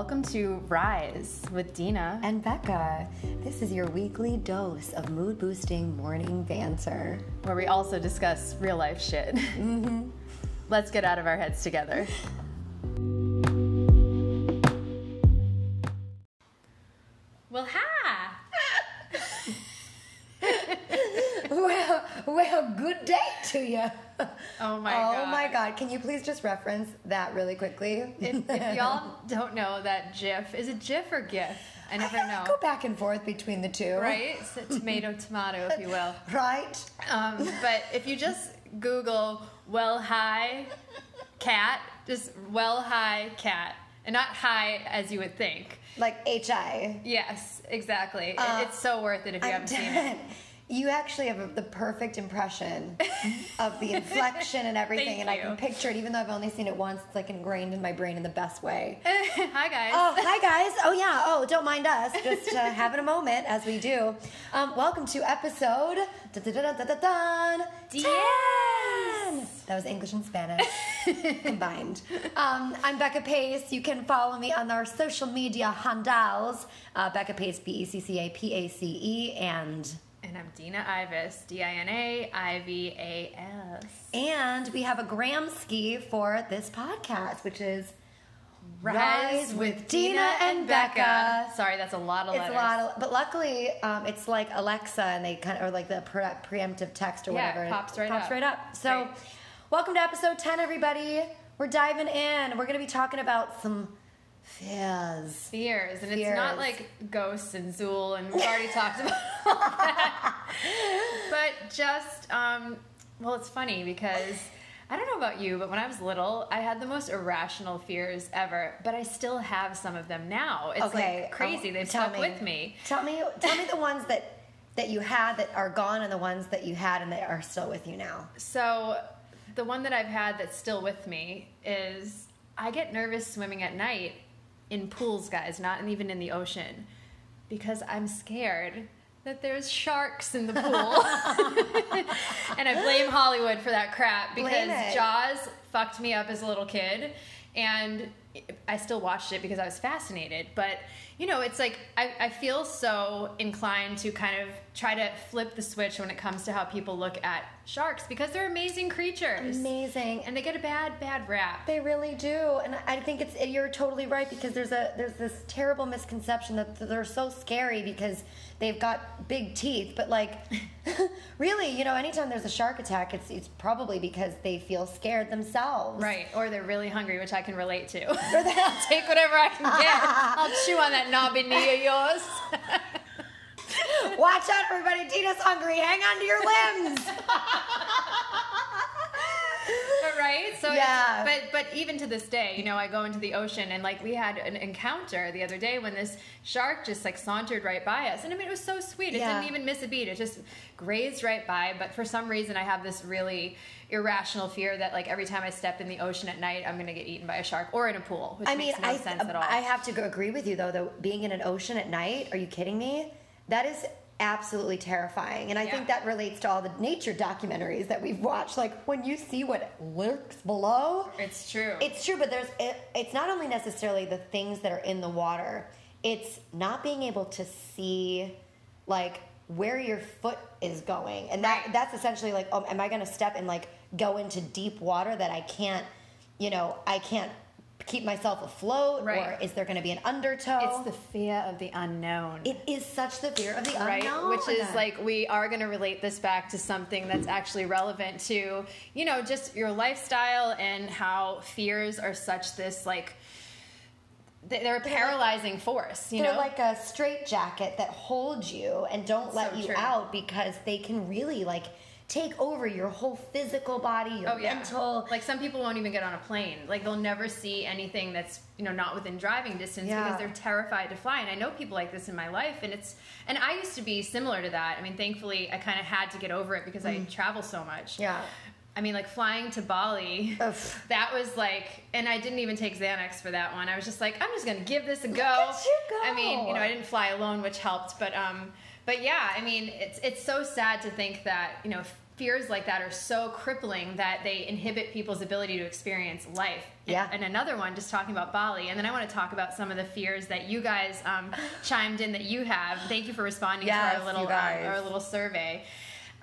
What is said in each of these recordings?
Welcome to Rise with Dina. And Becca, this is your weekly dose of mood boosting morning banter. where we also discuss real life shit. Mm-hmm. Let's get out of our heads together. Well, hi. Well, well, good day to you. Oh my oh god. my god. Can you please just reference that really quickly? If, if y'all don't know that GIF, is it GIF or GIF? I never know. Go back and forth between the two. Right? So tomato, tomato, if you will. Right? Um, but if you just Google "well high cat," just "well high cat," and not high as you would think. Like HI. Yes, exactly. It- Uh, it's so worth it if you I'm haven't seen it. You actually have the perfect impression of the inflection and everything, and I can picture it. Even though I've only seen it once, it's like ingrained in my brain in the best way. Hi guys. Oh, hi guys. Oh, yeah. Oh, don't mind us. Just uh, having a moment as we do. Um, welcome to episode. da-da-da-da-da-dun, 10. That was English and Spanish combined. Um, I'm Becca Pace. You can follow me on our social media handles uh, Becca Pace, B E C C A P A C E, and. And I'm Dina Ivas, D I N A I V A S. And we have a Gramsci for this podcast, which is Rise with Dina and Becca. Sorry, that's a lot of It's letters. a lot of, but luckily, um, it's like Alexa, and they kind of or like the pre- preemptive text or Yeah, whatever. it pops right pops up. right up. So, Great. welcome to episode ten, everybody. We're diving in. We're going to be talking about some fears. Fears, and it's not like ghosts and Zool, and we've already talked about all that. But just, um, well, it's funny because I don't know about you, but when I was little, I had the most irrational fears ever. But I still have some of them now. It's Okay, like crazy. um, They've tell stuck with me. Tell me, tell me the ones that that you had that are gone, and the ones that you had and that are still with you now. So, the one that I've had that's still with me is I get nervous swimming at night in pools, guys, not even in the ocean, because I'm scared that there's sharks in the pool. and I blame Hollywood for that crap because. Jaws fucked me up as a little kid. And I still watched it because I was fascinated. But, you know, it's like I, I feel so inclined to kind of try to flip the switch when it comes to how people look at sharks because they're amazing creatures. Amazing. And they get a bad, bad rap. They really do, and I think it's you're totally right because there's a there's this terrible misconception that they're so scary because they've got big teeth, but like really, you know, anytime there's a shark attack, it's it's probably because they feel scared themselves. Right, or they're really hungry, which I can relate to. I'll take whatever I can get. I'll chew on that knobby knee of yours. Watch out, everybody! Dina's hungry. Hang on to your limbs. but right? So Yeah. but but even to this day, you know, I go into the ocean and like we had an encounter the other day when this shark just like sauntered right by us. And I mean it was so sweet. It Yeah. didn't even miss a beat. It just grazed right by, but for some reason I have this really irrational fear that like every time I step in the ocean at night, I'm going to get eaten by a shark or in a pool, which I mean, makes no I sense at all. I have to agree with you though. Though being in an ocean at night, are you kidding me? That is absolutely terrifying, and I think that relates to all the nature documentaries that we've watched. Like when you see what lurks below, it's true. it's true. But there's it, it's not only necessarily the things that are in the water; it's not being able to see like where your foot is going, and that Right. that's essentially like, oh, am I going to step and like go into deep water that I can't, you know, I can't keep myself afloat, Right. or is there going to be an undertow? it's the fear of the unknown. it is such the fear of the right unknown, which is like we are going to relate this back to something that's actually relevant to you know just your lifestyle and how fears are such this like they- they're a paralyzing force you They're know like a straitjacket that holds you and don't let So you true. out because they can really like take over your whole physical body, your Oh yeah, mental. like some people won't even get on a plane. Like they'll never see anything that's you know not within driving distance Yeah. because they're terrified to fly. And I know people like this in my life, and it's and I used to be similar to that. I mean, thankfully, I kind of had to get over it because I travel so much. Mm. Yeah. I mean, like flying to Bali. Oof. That was like, and I didn't even take Xanax for that one. I was just like, I'm just gonna give this a go. go. I mean, you know, I didn't fly alone, which helped, but um, but yeah, I mean, it's it's so sad to think that you know, fears like that are so crippling that they inhibit people's ability to experience life. Yeah. And, and another one, just talking about Bali, and then I want to talk about some of the fears that you guys um, chimed in that you have. Thank you for responding Yes, to our little um, our little survey.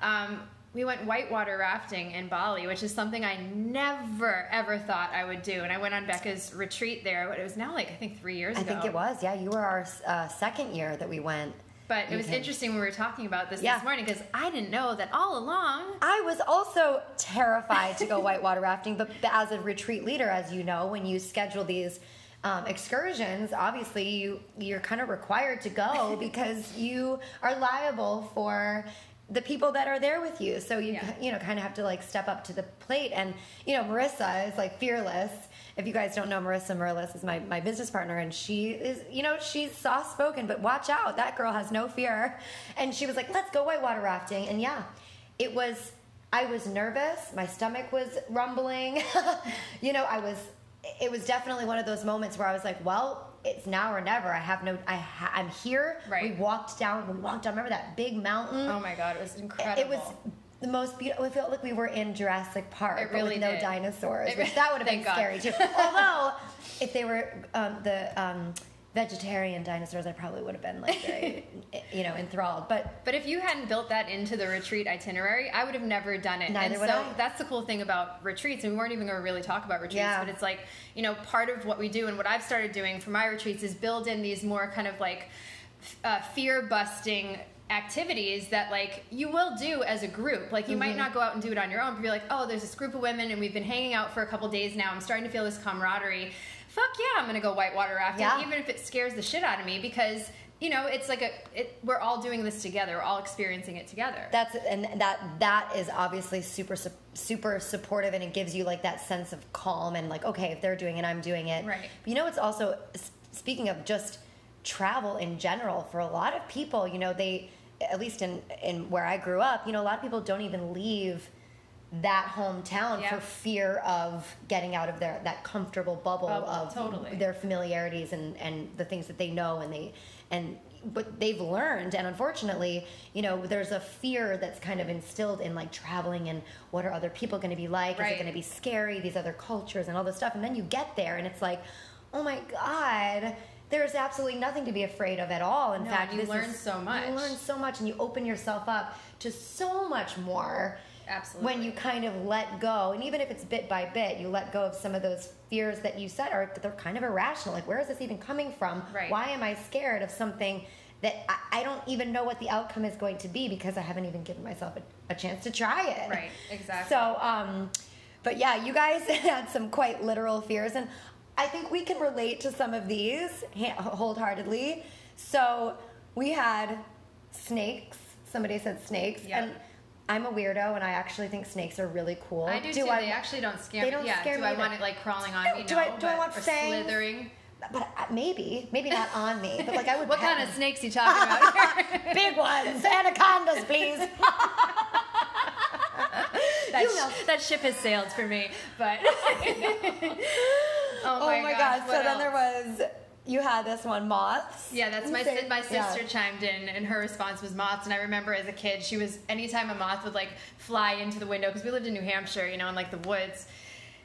Um, we went whitewater rafting in Bali, which is something I never ever thought I would do. And I went on Becca's retreat there. It was now like I think three years I ago. I think it was. Yeah, you were our uh, second year that we went. But it was interesting when we were talking about this Yeah. this morning because I didn't know that all along. I was also terrified to go whitewater rafting, but as a retreat leader, as you know, when you schedule these um, excursions, obviously you you're kind of required to go because you are liable for the people that are there with you. So you Yeah. you know kind of have to like step up to the plate. And you know, Marissa is like fearless. If you guys don't know Marissa Morales is my, my business partner and she is you know she's soft spoken but watch out that girl has no fear and she was like let's go whitewater rafting and yeah it was I was nervous. My stomach was rumbling. you know, I was. It was definitely one of those moments where I was like, "Well, it's now or never. I have no. I ha, I'm here." Right. We walked down. We walked down. Remember that big mountain? Oh my god, it was incredible. It was the most beautiful. We felt like we were in Jurassic Park, It but really with no did. dinosaurs. Which that would have been God. scary too. Although, if they were um, the um, vegetarian dinosaurs, I probably would have been like very, you know, enthralled. But But if you hadn't built that into the retreat itinerary, I would have never done it. Neither and would so I. that's the cool thing about retreats, and we weren't even going to really talk about retreats, Yeah. but it's like, you know, part of what we do and what I've started doing for my retreats is build in these more kind of like uh, fear busting activities that like you will do as a group like you might Mm-hmm. not go out and do it on your own but you're like oh there's this group of women and we've been hanging out for a couple days now i'm starting to feel this camaraderie fuck yeah i'm gonna go whitewater rafting Yeah. even if it scares the shit out of me because you know it's like a it, we're all doing this together we're all experiencing it together That's and that that is obviously super super supportive, and it gives you like that sense of calm and like okay, if they're doing it, I'm doing it. Right. But you know, it's also speaking of just travel in general for a lot of people. You know, they at least in in where I grew up, you know, a lot of people don't even leave that hometown Yeah. for fear of getting out of their that comfortable bubble, Bubble, of totally. their familiarities and and the things that they know and they and what they've learned. And unfortunately you know there's a fear that's kind of instilled in like traveling and what are other people going to be like? Is it going to be scary? These other cultures and all this stuff. And then you get there and it's like oh my god there's absolutely nothing to be afraid of at all in No, fact you learn is- so much. you learn so much and you open yourself up to so much more Absolutely. when you kind of let go and even if it's bit by bit you let go of some of those fears that you said are they're kind of irrational like where is this even coming from Right. why am i scared of something that I, I don't even know what the outcome is going to be because i haven't even given myself a, a chance to try it Right, exactly. so um but yeah you guys had some quite literal fears and i think we can relate to some of these wholeheartedly so we had snakes somebody said snakes Yep. and I'm a weirdo, and I actually think snakes are really cool. I do, too. they actually don't scare They me. don't yeah. scare do me I either. want it like crawling on No, me? do No, I- do I want or slithering? but uh, maybe, maybe not on me, but like I would. What kind of snakes you talking about? Big ones, anacondas, please. that, sh- that ship has sailed for me, but oh, oh my, gosh, god! So what then there was you had this one moths. Yeah, that's my si- my yeah. sister chimed in, and her response was moths. And I remember as a kid, she was anytime a moth would like fly into the window because we lived in New Hampshire, you know, in like the woods.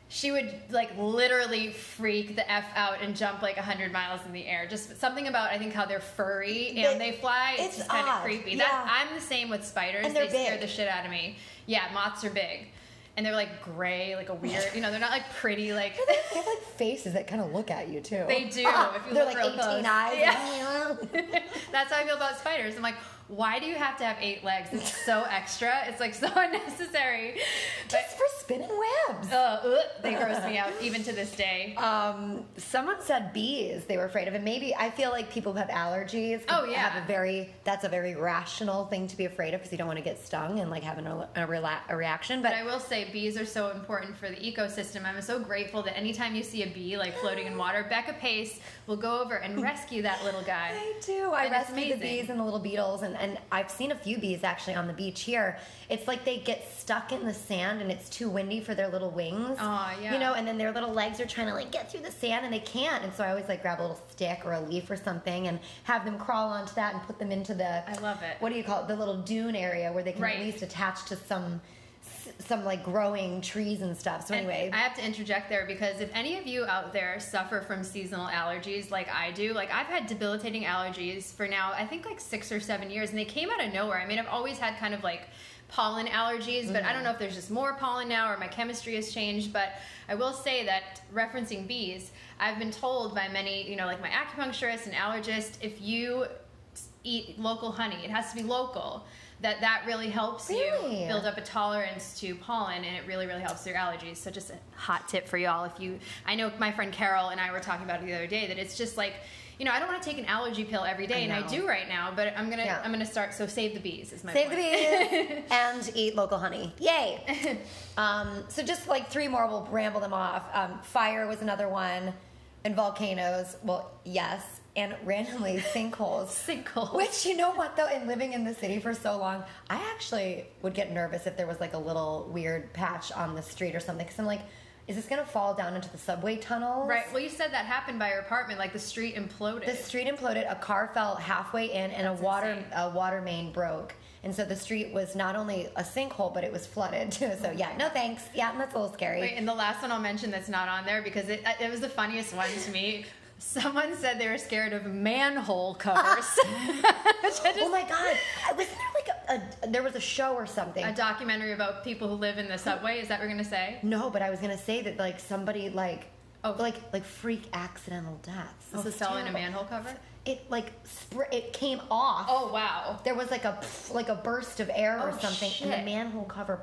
She would like literally freak the f out and jump like hundred miles in the air. Just something about I think how they're furry and They- they fly. It's, it's just kind of creepy. yeah. That I'm the same with spiders. And they're they scare the shit out of me. Yeah, moths are big, and they're like gray, like a weird. You know, they're not like pretty like. They have like faces that kind of look at you too. They do, Ah, if you they're look like 18 close. eyes. Yeah. That's how I feel about spiders. I'm like, why do you have to have eight legs? It's so extra. It's like so unnecessary. Just for spinning webs. But, uh, they gross me out even to this day. Um, someone said bees they were afraid of, and maybe I feel like people who have allergies. Oh, yeah. have a very that's a very rational thing to be afraid of because you don't want to get stung and like having a, a, rela- a reaction. But But I will say bees are so important for the ecosystem. I'm so grateful that anytime you see a bee like floating in water, Becca Pace will go over and rescue that little guy. I do. I And rescue the bees and the little beetles, and, and I've seen a few bees actually on the beach here. It's like they get stuck in the sand and it's too windy for their little wings. Aw, yeah. You know, and then their little legs are trying to like get through the sand and they can't. And so I always like grab a little stick or a leaf or something and have them crawl onto that and put them into the I love it. What do you call it? The little dune area where they can Right. at least attach to some some like growing trees and stuff. So And anyway, I have to interject there because if any of you out there suffer from seasonal allergies like I do, like I've had debilitating allergies for now, I think like six or seven years, and they came out of nowhere. I mean, I've always had kind of like pollen allergies, but I don't mm-hmm. know if there's just more pollen now or my chemistry has changed. But I will say that referencing bees, I've been told by many, you know, like my acupuncturist and allergist, if you eat local honey, it has to be local. That that really helps Really? you build up a tolerance to pollen, and it really really helps your allergies. So just a hot tip for y'all. If you, I know my friend Carol and I were talking about it the other day that it's just like. You know, I don't want to take an allergy pill every day, I and I do right now. But I'm gonna, Yeah. I'm gonna start. So save the bees is my Save the bees and eat local honey. Yay! um, so just like three more, we'll ramble them off. Um, fire was another one, and volcanoes. Well, yes, and randomly sinkholes. Sinkholes. Which you know what though, in living in the city for so long, I actually would get nervous if there was like a little weird patch on the street or something. Because I'm like, is this gonna fall down into the subway tunnel? Right. Well, you said that happened by your apartment, like the street imploded. The street imploded. A car fell halfway in, and That's a water insane. a water main broke. And so the street was not only a sinkhole, but it was flooded too. So yeah, no thanks. Yeah, that's a little scary. Wait, and the last one I'll mention that's not on there because it, it was the funniest one to me. Someone said they were scared of manhole covers. Ah. Just- oh my god, wasn't there like a, a there was a show or something? a documentary about people who live in the subway. Is that what we're gonna say? no, but I was gonna say that like somebody like Oh. like like freak accidental deaths. This Oh, is fell in a manhole cover. It like spr- it came off. Oh wow. There was like a like a burst of air or Oh, something, and the manhole cover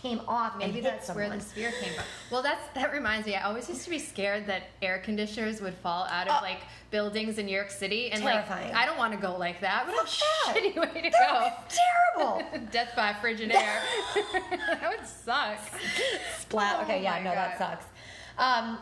came off. Maybe that's where the spear came from. Well, that's that reminds me. I always used to be scared that air conditioners would fall out of Oh. like buildings in New York City, and Terrifying. like I don't want to go like that. What a shitty way to That go. terrible. Death by frigid air. that would suck. Splat. Oh Okay, yeah, no, that sucks. Um,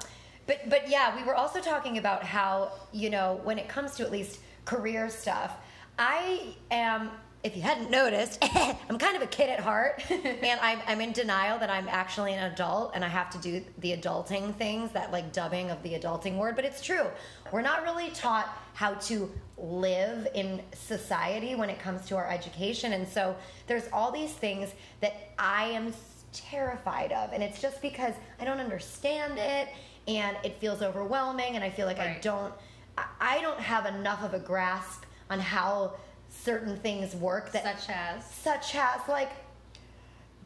but but yeah, we were also talking about how you know when it comes to at least career stuff, I am. If you hadn't noticed, I'm kind of a kid at heart, and I'm, I'm in denial that I'm actually an adult and I have to do the adulting things, that like dubbing of the adulting word. But it's true. We're not really taught how to live in society when it comes to our education. And so there's all these things that I am terrified of. And it's just because I don't understand it and it feels overwhelming and I feel like I don't I- I don't have enough of a grasp on how certain things work that Such as. such as like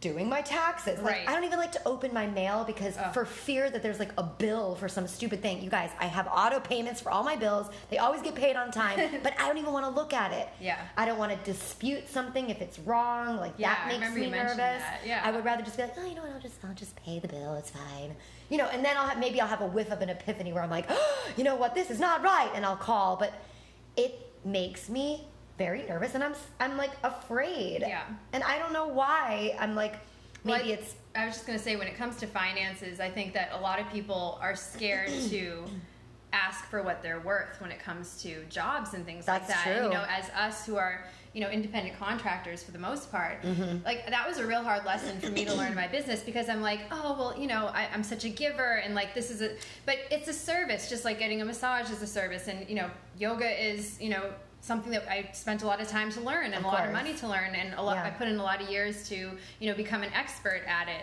doing my taxes. Like Right. I don't even like to open my mail because Ugh. for fear that there's like a bill for some stupid thing. You guys, I have auto payments for all my bills. They always get paid on time, but I don't even want to look at it. Yeah. I don't want to dispute something if it's wrong. Like Yeah, that makes me nervous. that, yeah. I would rather just be like, oh, you know what? I'll just I'll just pay the bill. It's fine. You know, and then I'll have maybe I'll have a whiff of an epiphany where I'm like, oh, you know what? This is not right, and I'll call. But it makes me very nervous, and I'm I'm like afraid. Yeah. And I don't know why. I'm like, Well, maybe I- it's I was just going to say, when it comes to finances, I think that a lot of people are scared to ask for what they're worth when it comes to jobs and things like That's that. And, true. you know, as us who are, you know, independent contractors for the most part, Mm-hmm. like that was a real hard lesson for me to learn in my business because I'm like, oh, well, you know, I, I'm such a giver and like this is a, but it's a service, just like getting a massage is a service. And, you know, yoga is, you know, something that I spent a lot of time to learn and Of a lot of money to learn and a lot, Yeah. I put in a lot of years to, you know, become an expert at it.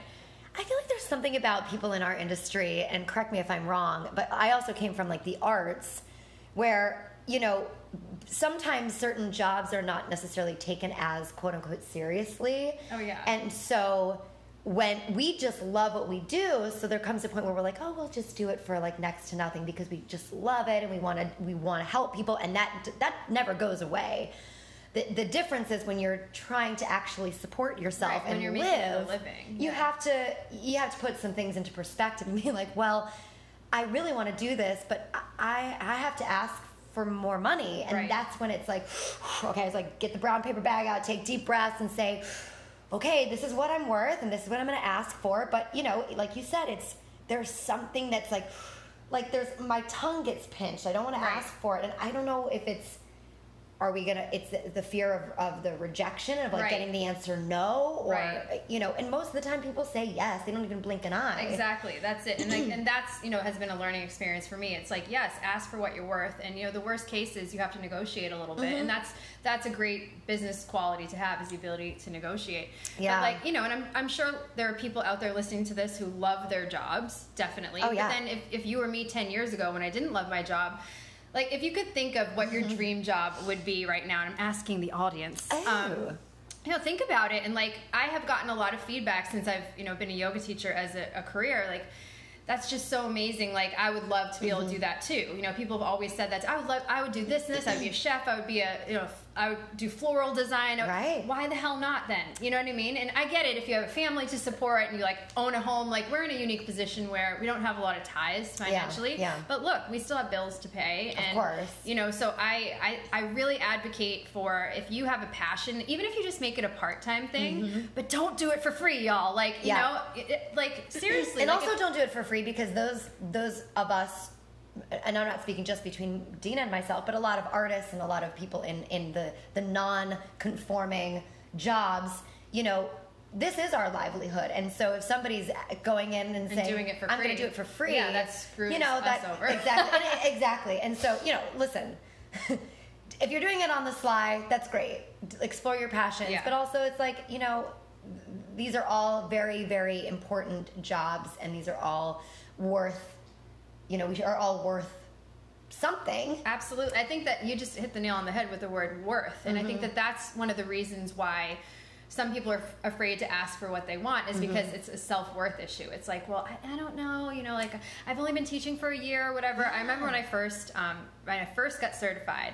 I feel like there's something about people in our industry, and correct me if I'm wrong, but I also came from like the arts where, you know, sometimes certain jobs are not necessarily taken as quote unquote seriously. Oh, yeah. And so when we just love what we do, so there comes a point where we're like, oh, we'll just do it for like next to nothing because we just love it and we want to we want to help people, and that that never goes away. The, the difference is when you're trying to actually support yourself Right, and you're live, making a living, you yeah. have to you have to put some things into perspective and be like, well, I really want to do this, but I I have to ask for more money, and Right. that's when it's like, okay, it's like get the brown paper bag out, take deep breaths, and say, okay, this is what I'm worth, and this is what I'm going to ask for. But you know, like you said, it's there's something that's like, like there's my tongue gets pinched. I don't want to ask for it, and I don't know if it's are we gonna it's the, the fear of, of the rejection of like Right. getting the answer no or Right. you know and most of the time people say yes they don't even blink an eye Exactly. That's it. And like, and that's, you know, has been a learning experience for me. It's like, yes, ask for what you're worth. And you know, the worst case is you have to negotiate a little bit. Mm-hmm. And that's that's a great business quality to have is the ability to negotiate. Yeah. But like, you know, and I'm I'm sure there are people out there listening to this who love their jobs, definitely. Oh, yeah. But then if, if you were me ten years ago when I didn't love my job, like if you could think of what your dream job would be right now, and I'm asking the audience. um, Oh. you know think about it and like i have gotten a lot of feedback since i've you know been a yoga teacher as a, a career like that's just so amazing like i would love to be able to Mm-hmm. do that too you know people have always said that i would love i would do this and this i'd be a chef i would be a you know i would do floral design Right. why the hell not then you know what i mean and i get it if you have a family to support and you like own a home like we're in a unique position where we don't have a lot of ties financially yeah. yeah. but look we still have bills to pay Of and course. you know so I, I i really advocate for if you have a passion even if you just make it a part-time thing but don't do it for free y'all like you Mm-hmm. Yeah. know it, it- like seriously and like, also if- don't do it for free because those those of us and I'm not speaking just between Dina and myself, but a lot of artists and a lot of people in in the the non-conforming jobs, you know, this is our livelihood. And so if somebody's going in and, saying, doing it for "I'm going to do it for free," Yeah, that screws you know that over. exactly and exactly. And so you know, listen. If you're doing it on the sly, that's great. Explore your passions, Yeah. but also it's like you know, these are all very very important jobs and these are all worth you know we are all worth something Absolutely. I think that you just hit the nail on the head with the word worth. And I Mm-hmm. think that that's one of the reasons why some people are f- afraid to ask for what they want is Mm-hmm. because it's a self worth issue. It's like, well, I, I don't know, you know, like I've only been teaching for a year or whatever. I remember when I first, um, when I first got certified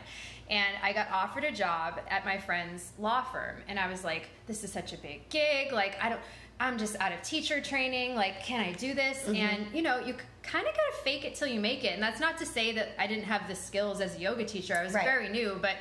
and I got offered a job at my friend's law firm. And I was like, this is such a big gig. Like, I don't, I'm just out of teacher training. Like, can I do this? Mm-hmm. And, you know, you kind of got to fake it till you make it. And that's not to say that I didn't have the skills as a yoga teacher. I was Right. very new, but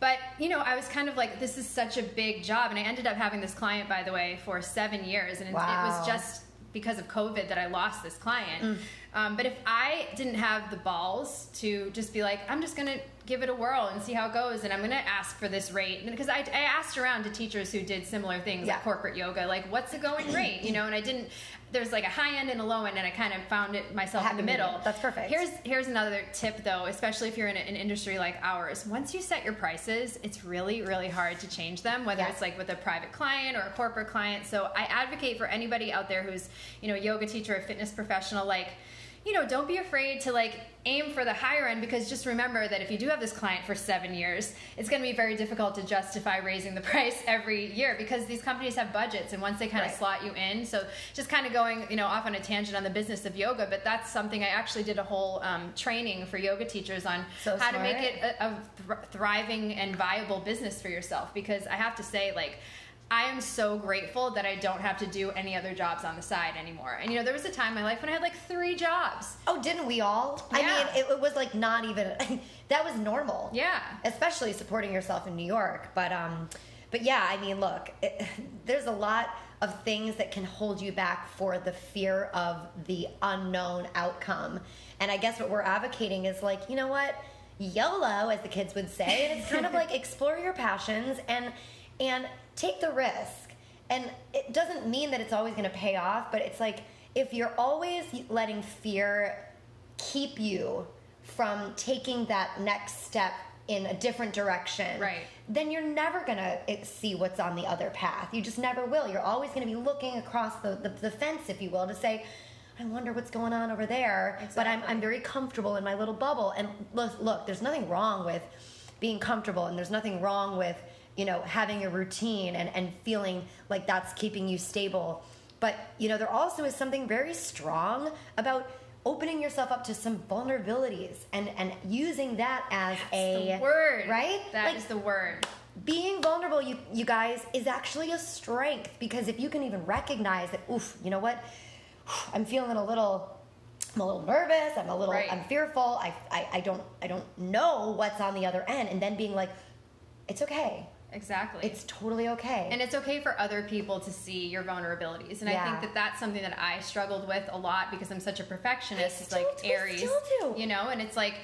but you know, I was kind of like, this is such a big job, and I ended up having this client, by the way, for seven years, and it, it was just because of COVID that I lost this client. Mm. Um, but if I didn't have the balls to just be like, I'm just gonna give it a whirl and see how it goes, and I'm gonna ask for this rate, because I, I asked around to teachers who did similar things Yeah. like corporate yoga, like what's the going rate, you know, and I didn't. There's like a high end and a low end, and I kind of found it myself in the middle. That's perfect. Here's here's another tip though, especially if you're in an industry like ours. Once you set your prices, it's really really hard to change them, whether Yeah. it's like with a private client or a corporate client. So I advocate for anybody out there who's you know a yoga teacher, a fitness professional, like you know, don't be afraid to like aim for the higher end because just remember that if you do have this client for seven years, it's going to be very difficult to justify raising the price every year because these companies have budgets and once they kind of slot you in. So just kind of going, you know, off on a tangent on the business of yoga, but that's something I actually did a whole um, training for yoga teachers on So how to make it a, a thr- thriving and viable business for yourself because I have to say, like, I am so grateful that I don't have to do any other jobs on the side anymore. And you know, there was a time in my life when I had like three jobs. oh didn't we all? I mean it, it was like not even that was normal. Yeah. especially supporting yourself in new york. But um but yeah i mean look it, there's a lot of things that can hold you back for the fear of the unknown outcome. And i guess what we're advocating is like you know what? Yolo as the kids would say. And it's kind of like explore your passions. And and take the risk and it doesn't mean that it's always going to pay off but it's like if you're always letting fear keep you from taking that next step in a different direction Right. then you're never gonna eh, see what's on the other path. You just never will. You're always gonna be looking across the, the, the fence if you will to say i wonder what's going on over there but I'm, I'm very comfortable in my little bubble. And look, look there's nothing wrong with being comfortable and there's nothing wrong with you know having a routine and, and feeling like that's keeping you stable but you know there also is something very strong about opening yourself up to some vulnerabilities and and using that as a the word. right That is Like, the word. being vulnerable you you guys is actually a strength because if you can even recognize that oof you know what i'm feeling a little i'm a little nervous i'm a little Right. i'm fearful I, I i don't i don't know what's on the other end and then being like it's okay Exactly. it's totally okay And it's okay for other people to see your vulnerabilities. And I think that that's something that I struggled with a lot because I'm such a perfectionist. I It's like Aries, still do. you know, and it's like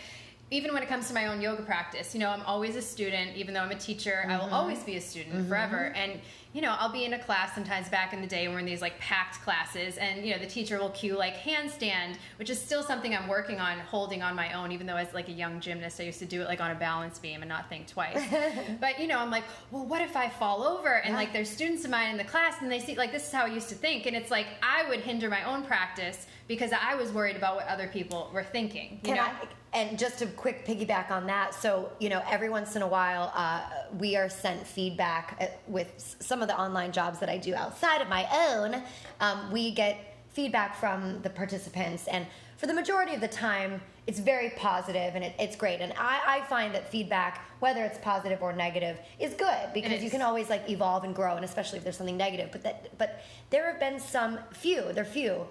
even when it comes to my own yoga practice, you know, I'm always a student, even though I'm a teacher, I will mm-hmm. always be a student mm-hmm. forever. And, you know, I'll be in a class sometimes back in the day when we're in these like packed classes, and, you know, the teacher will cue like handstand, which is still something I'm working on holding on my own, even though as like a young gymnast, I used to do it like on a balance beam and not think twice. but, you know, I'm like, well, what if I fall over? And like there's students of mine in the class and they see, like, this is how I used to think. And it's like, I would hinder my own practice because I was worried about what other people were thinking. You Can know? I, and just a quick piggyback on that. So, you know, every once in a while, uh, we are sent feedback uh, with some of the online jobs that I do outside of my own. Um, we get feedback from the participants, and for the majority of the time, it's very positive and it, it's great. And I, I find that feedback, whether it's positive or negative, is good because you can always like evolve and grow, and especially if there's something negative. But that, but there have been some few, there are few,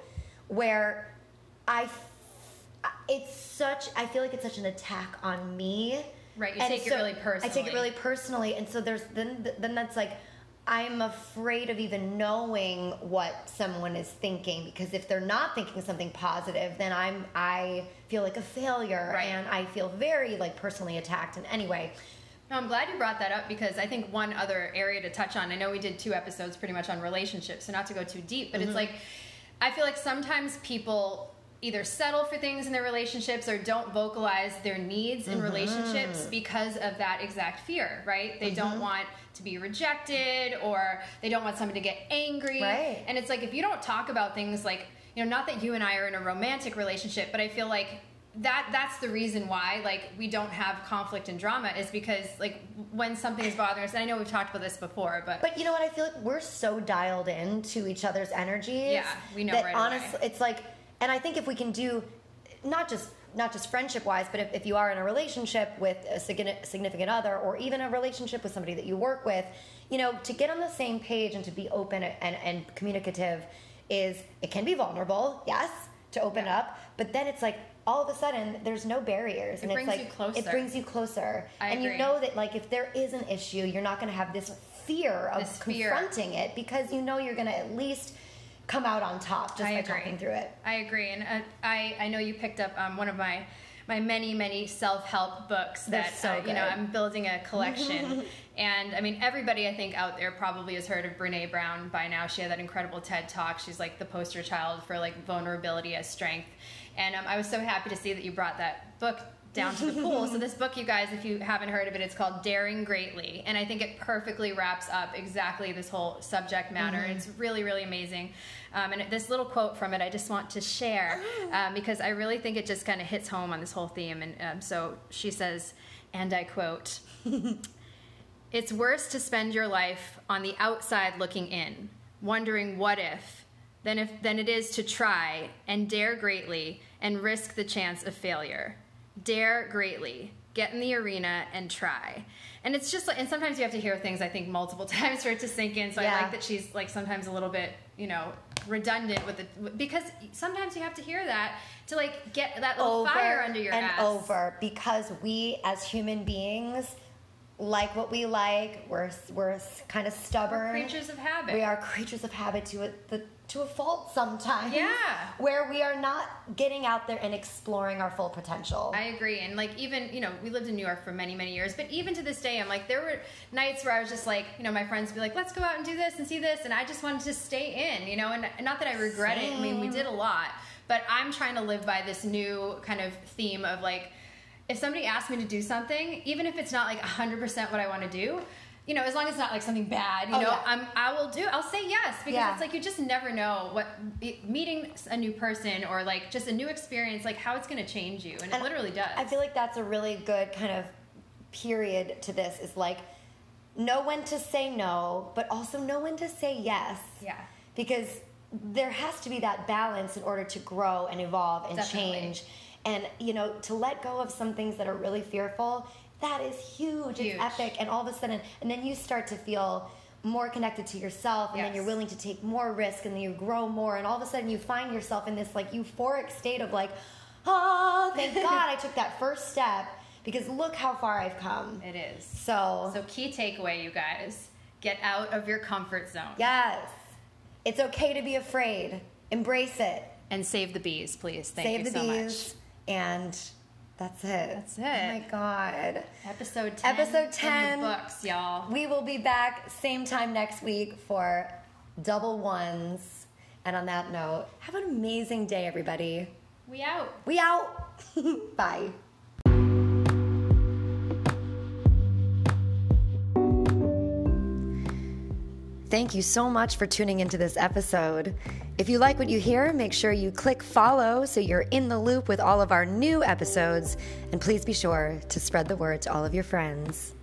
where I it's such i feel like it's such an attack on me Right, you And take it really personally. i take it really personally and so there's then then that's like i'm afraid of even knowing what someone is thinking because if they're not thinking something positive then i'm i feel like a failure Right. and i feel very like personally attacked and anyway No, I'm glad you brought that up because I think one other area to touch on. I know we did two episodes pretty much on relationships, so not to go too deep, but it's mm-hmm. like I feel like sometimes people either settle for things in their relationships or don't vocalize their needs in mm-hmm. relationships because of that exact fear, right? They don't mm-hmm. want to be rejected or they don't want somebody to get angry. Right. And it's like if you don't talk about things like, you know, not that you and I are in a romantic relationship, but I feel like that that's the reason why like we don't have conflict and drama is because like when something is bothering us and I know we've talked about this before but, But you know what? I feel like we're so dialed in to each other's energies. Yeah, we know that right away. honestly, it's like, and I think if we can do, not just not just friendship wise, but if, if you are in a relationship with a significant other, or even a relationship with somebody that you work with, you know, to get on the same page and to be open and, and communicative is it can be vulnerable, yes, to open Yeah. up, but then it's like all of a sudden there's no barriers and brings it's like it brings you closer I and you know that like if there is an issue you're not going to have this fear of This fear. confronting it because you know you're going to at least come out on top just I by agree. talking through it. I agree, and uh, I I know you picked up um, one of my my many many self help books They're that so uh, you know. I'm building a collection, and I mean everybody I think out there probably has heard of Brene Brown by now. She had that incredible TED talk. She's like the poster child for like vulnerability as strength, and um, I was so happy to see that you brought that book down to the pool. So this book, you guys, if you haven't heard of it, it's called Daring Greatly, and I think it perfectly wraps up exactly this whole subject matter. It's really, really amazing. Um, and this little quote from it, I just want to share um, because I really think it just kind of hits home on this whole theme. And um, so she says, and I quote. It's worse to spend your life on the outside looking in, wondering what if, than, if, than it is to try and dare greatly and risk the chance of failure. Dare greatly, get in the arena and try. And it's just like, and sometimes you have to hear things, I think, multiple times for it to sink in. So I like that she's like sometimes a little bit, you know, redundant with it because sometimes you have to hear that to like get that little over fire under your and ass. over because we as human beings like what we like. We're we're kind of stubborn. We're creatures of habit. We are creatures of habit to the, to a fault sometimes. Yeah. Where we are not getting out there and exploring our full potential. I agree. And like even, you know, we lived in New York for many, many years, but even to this day, I'm like, there were nights where I was just like, you know, my friends would be like, let's go out and do this and see this. And I just wanted to stay in, you know, and not that I regret it. I mean, we did a lot, but I'm trying to live by this new kind of theme of like, if somebody asks me to do something, even if it's not like 100% what I want to do, you know, as long as it's not like something bad, you Oh, know, yeah. I'm, I will do. I'll say yes because Yeah. it's like you just never know what meeting a new person or like just a new experience, like how it's going to change you, and, it literally does. I feel like that's a really good kind of period to this is like know when to say no, but also know when to say yes. Yeah. Because there has to be that balance in order to grow and evolve and Definitely. change. And you know, to let go of some things that are really fearful, that is huge. Huge. It's epic. And all of a sudden and then you start to feel more connected to yourself and then you're willing to take more risk and then you grow more and all of a sudden you find yourself in this like euphoric state of like oh thank god i took that first step because look how far i've come It is. so, So key takeaway, you guys: get out of your comfort zone yes it's okay to be afraid embrace it and save the bees, please. Thank save you the so bees and That's it. That's it. Oh my god. Episode 10. Episode 10. the books, y'all. We will be back same time next week for double ones. And on that note, have an amazing day, everybody. We out. We out. Bye. Thank you so much for tuning into this episode. If you like what you hear, make sure you click follow so you're in the loop with all of our new episodes. And please be sure to spread the word to all of your friends.